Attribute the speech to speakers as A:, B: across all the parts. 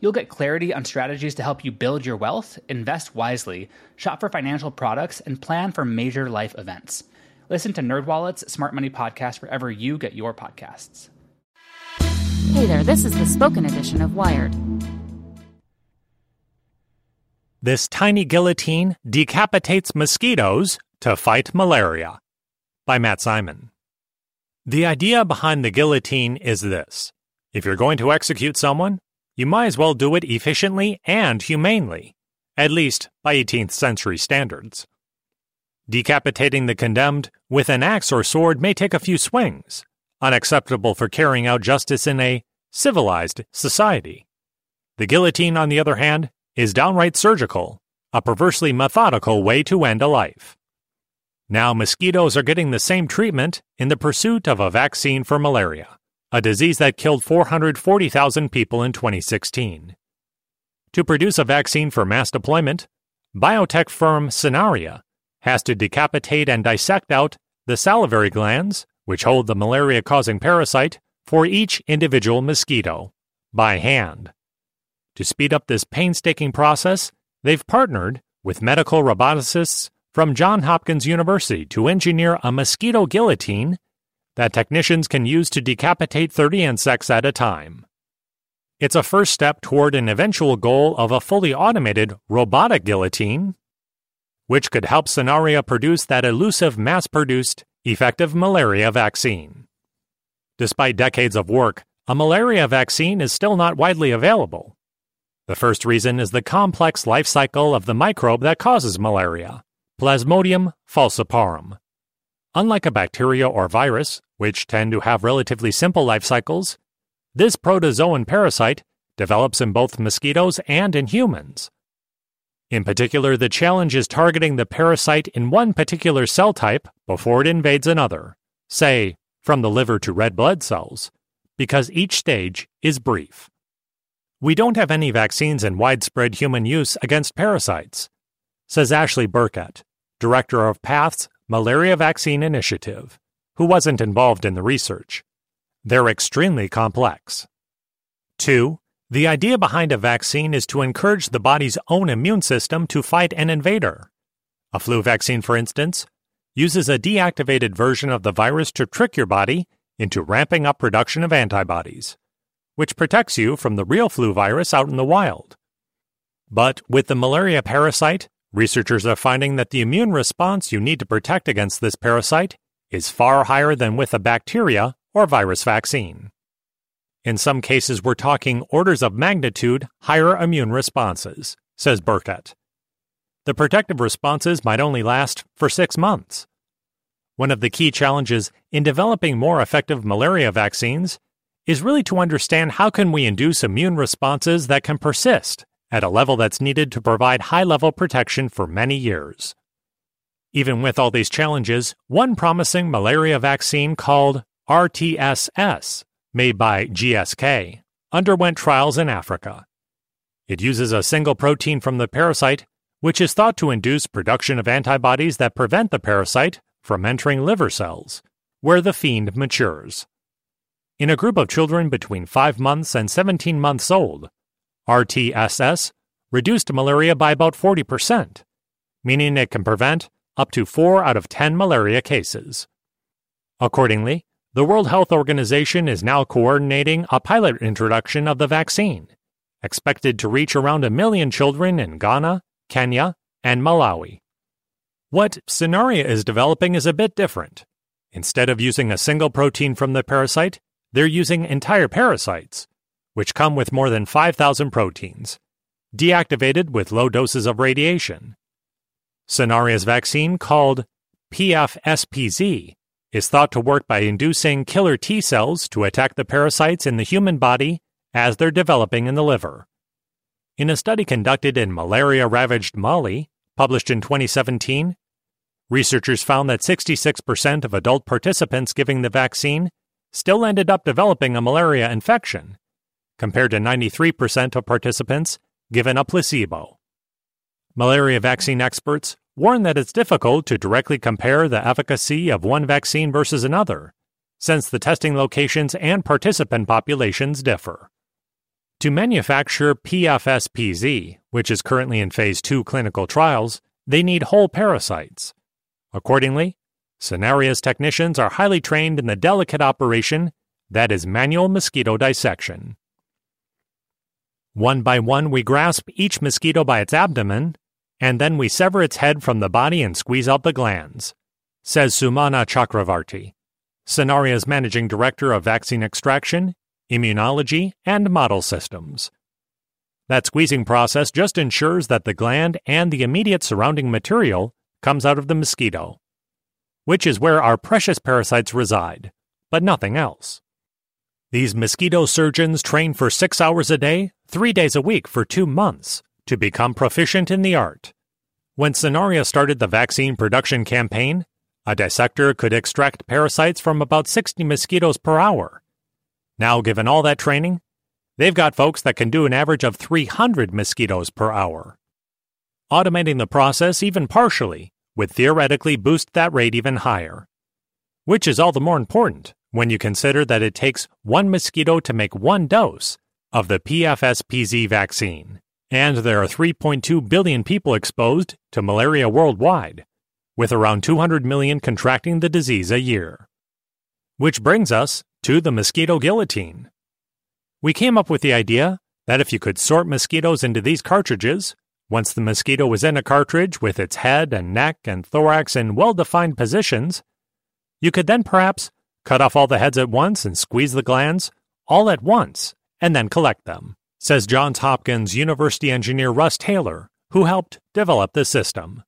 A: You'll get clarity on strategies to help you build your wealth, invest wisely, shop for financial products, and plan for major life events. Listen to NerdWallet's Smart Money Podcast wherever you get your podcasts.
B: Hey there, this is the spoken edition of Wired.
C: This tiny guillotine decapitates mosquitoes to fight malaria. By Matt Simon. The idea behind the guillotine is this if you're going to execute someone, you might as well do it efficiently and humanely, at least by 18th century standards. Decapitating the condemned with an axe or sword may take a few swings, unacceptable for carrying out justice in a civilized society. The guillotine, on the other hand, is downright surgical, a perversely methodical way to end a life. Now, mosquitoes are getting the same treatment in the pursuit of a vaccine for malaria, a disease that killed 440,000 people in 2016. To produce a vaccine for mass deployment, biotech firm Sanaria has to decapitate and dissect out the salivary glands, which hold the malaria causing parasite, for each individual mosquito, by hand. To speed up this painstaking process, they've partnered with medical roboticists from Johns Hopkins University to engineer a mosquito guillotine that technicians can use to decapitate 30 insects at a time. It's a first step toward an eventual goal of a fully automated robotic guillotine, which could help Sanaria produce that elusive mass produced, effective malaria vaccine. Despite decades of work, a malaria vaccine is still not widely available. The first reason is the complex life cycle of the microbe that causes malaria, Plasmodium falciparum. Unlike a bacteria or virus, which tend to have relatively simple life cycles, this protozoan parasite develops in both mosquitoes and in humans. In particular, the challenge is targeting the parasite in one particular cell type before it invades another, say, from the liver to red blood cells, because each stage is brief. We don't have any vaccines in widespread human use against parasites, says Ashley Birkett, director of PATH's Malaria Vaccine Initiative, who wasn't involved in the research. They're extremely complex. 2. The idea behind a vaccine is to encourage the body's own immune system to fight an invader. A flu vaccine, for instance, uses a deactivated version of the virus to trick your body into ramping up production of antibodies, which protects you from the real flu virus out in the wild. But with the malaria parasite, researchers are finding that the immune response you need to protect against this parasite is far higher than with a bacteria or virus vaccine. In some cases, we're talking orders of magnitude higher immune responses, says Birkett. The protective responses might only last for six months. One of the key challenges in developing more effective malaria vaccines is really to understand how can we induce immune responses that can persist at a level that's needed to provide high level protection for many years. Even with all these challenges, one promising malaria vaccine called RTSS made by GSK, underwent trials in Africa. It uses a single protein from the parasite, which is thought to induce production of antibodies that prevent the parasite from entering liver cells, where the fiend matures. In a group of children between 5 months and 17 months old, RTSS reduced malaria by about 40%, meaning it can prevent up to 4 out of 10 malaria cases. Accordingly, the World Health Organization is now coordinating a pilot introduction of the vaccine, expected to reach around a million children in Ghana, Kenya, and Malawi. What Sanaria is developing is a bit different. Instead of using a single protein from the parasite, they're using entire parasites, which come with more than 5,000 proteins, deactivated with low doses of radiation. Sanaria's vaccine, called PFSPZ, is thought to work by inducing killer T cells to attack the parasites in the human body as they're developing in the liver. In a study conducted in malaria ravaged Mali, published in 2017, researchers found that 66% of adult participants giving the vaccine still ended up developing a malaria infection, compared to 93% of participants given a placebo. Malaria vaccine experts warn that it's difficult to directly compare the efficacy of one vaccine versus another, since the testing locations and participant populations differ. To manufacture PFSPZ, which is currently in phase 2 clinical trials, they need whole parasites. Accordingly, Sanaria's technicians are highly trained in the delicate operation that is manual mosquito dissection. One by one, we grasp each mosquito by its abdomen, and then we sever its head from the body and squeeze out the glands, says Sumana Chakravarty, Sanaria's managing director of vaccine extraction, immunology, and model systems. That squeezing process just ensures that the gland and the immediate surrounding material comes out of the mosquito, which is where our precious parasites reside, but nothing else. These mosquito surgeons train for six hours a day, three days a week for two months to become proficient in the art. When Sanaria started the vaccine production campaign, a dissector could extract parasites from about 60 mosquitoes per hour. Now, given all that training, they've got folks that can do an average of 300 mosquitoes per hour. Automating the process, even partially, would theoretically boost that rate even higher. Which is all the more important when you consider that it takes one mosquito to make one dose of the PFSPZ vaccine, and there are 3.2 billion people exposed to malaria worldwide, with around 200 million contracting the disease a year. Which brings us to the mosquito guillotine. We came up with the idea that if you could sort mosquitoes into these cartridges, once the mosquito was in a cartridge with its head and neck and thorax in well defined positions, you could then perhaps Cut off all the heads at once and squeeze the glands all at once and then collect them, says Johns Hopkins University engineer Russ Taylor, who helped develop the system.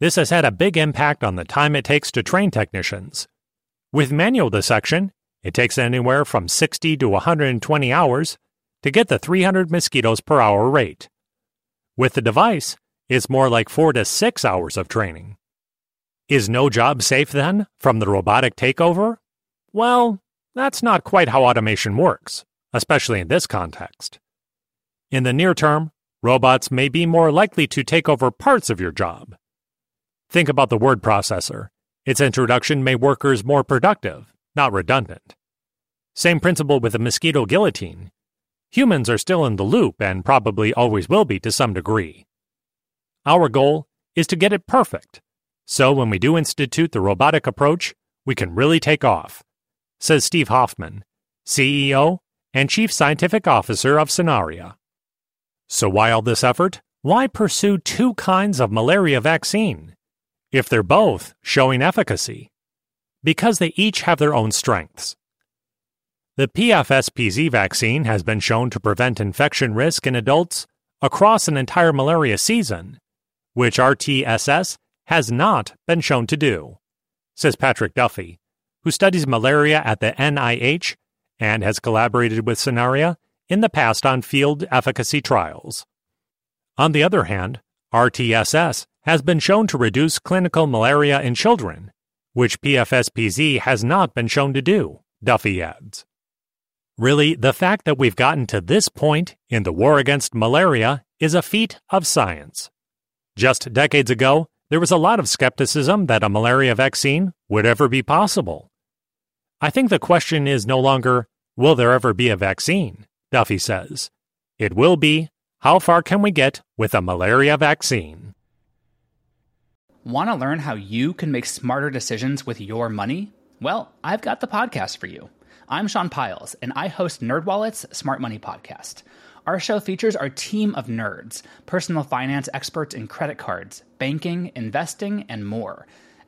C: This has had a big impact on the time it takes to train technicians. With manual dissection, it takes anywhere from 60 to 120 hours to get the 300 mosquitoes per hour rate. With the device, it's more like 4 to 6 hours of training. Is no job safe then from the robotic takeover? Well, that's not quite how automation works, especially in this context. In the near term, robots may be more likely to take over parts of your job. Think about the word processor. Its introduction made workers more productive, not redundant. Same principle with the mosquito guillotine. Humans are still in the loop and probably always will be to some degree. Our goal is to get it perfect so when we do institute the robotic approach, we can really take off, says Steve Hoffman, CEO and Chief Scientific Officer of Sanaria. So why all this effort? Why pursue two kinds of malaria vaccine? If they're both showing efficacy. Because they each have their own strengths. The PFSPZ vaccine has been shown to prevent infection risk in adults across an entire malaria season, which RTSS has not been shown to do, says Patrick Duffy, who studies malaria at the NIH and has collaborated with Sanaria in the past on field efficacy trials. On the other hand, RTSS has been shown to reduce clinical malaria in children, which PFSPZ has not been shown to do, Duffy adds. Really, the fact that we've gotten to this point in the war against malaria is a feat of science. Just decades ago, there was a lot of skepticism that a malaria vaccine would ever be possible. I think the question is no longer, will there ever be a vaccine? Duffy says. It will be, how far can we get with a malaria vaccine?
A: Want to learn how you can make smarter decisions with your money? Well, I've got the podcast for you. I'm Sean Pyles, and I host NerdWallet's Smart Money Podcast. Our show features our team of nerds, personal finance experts in credit cards, banking, investing, and more.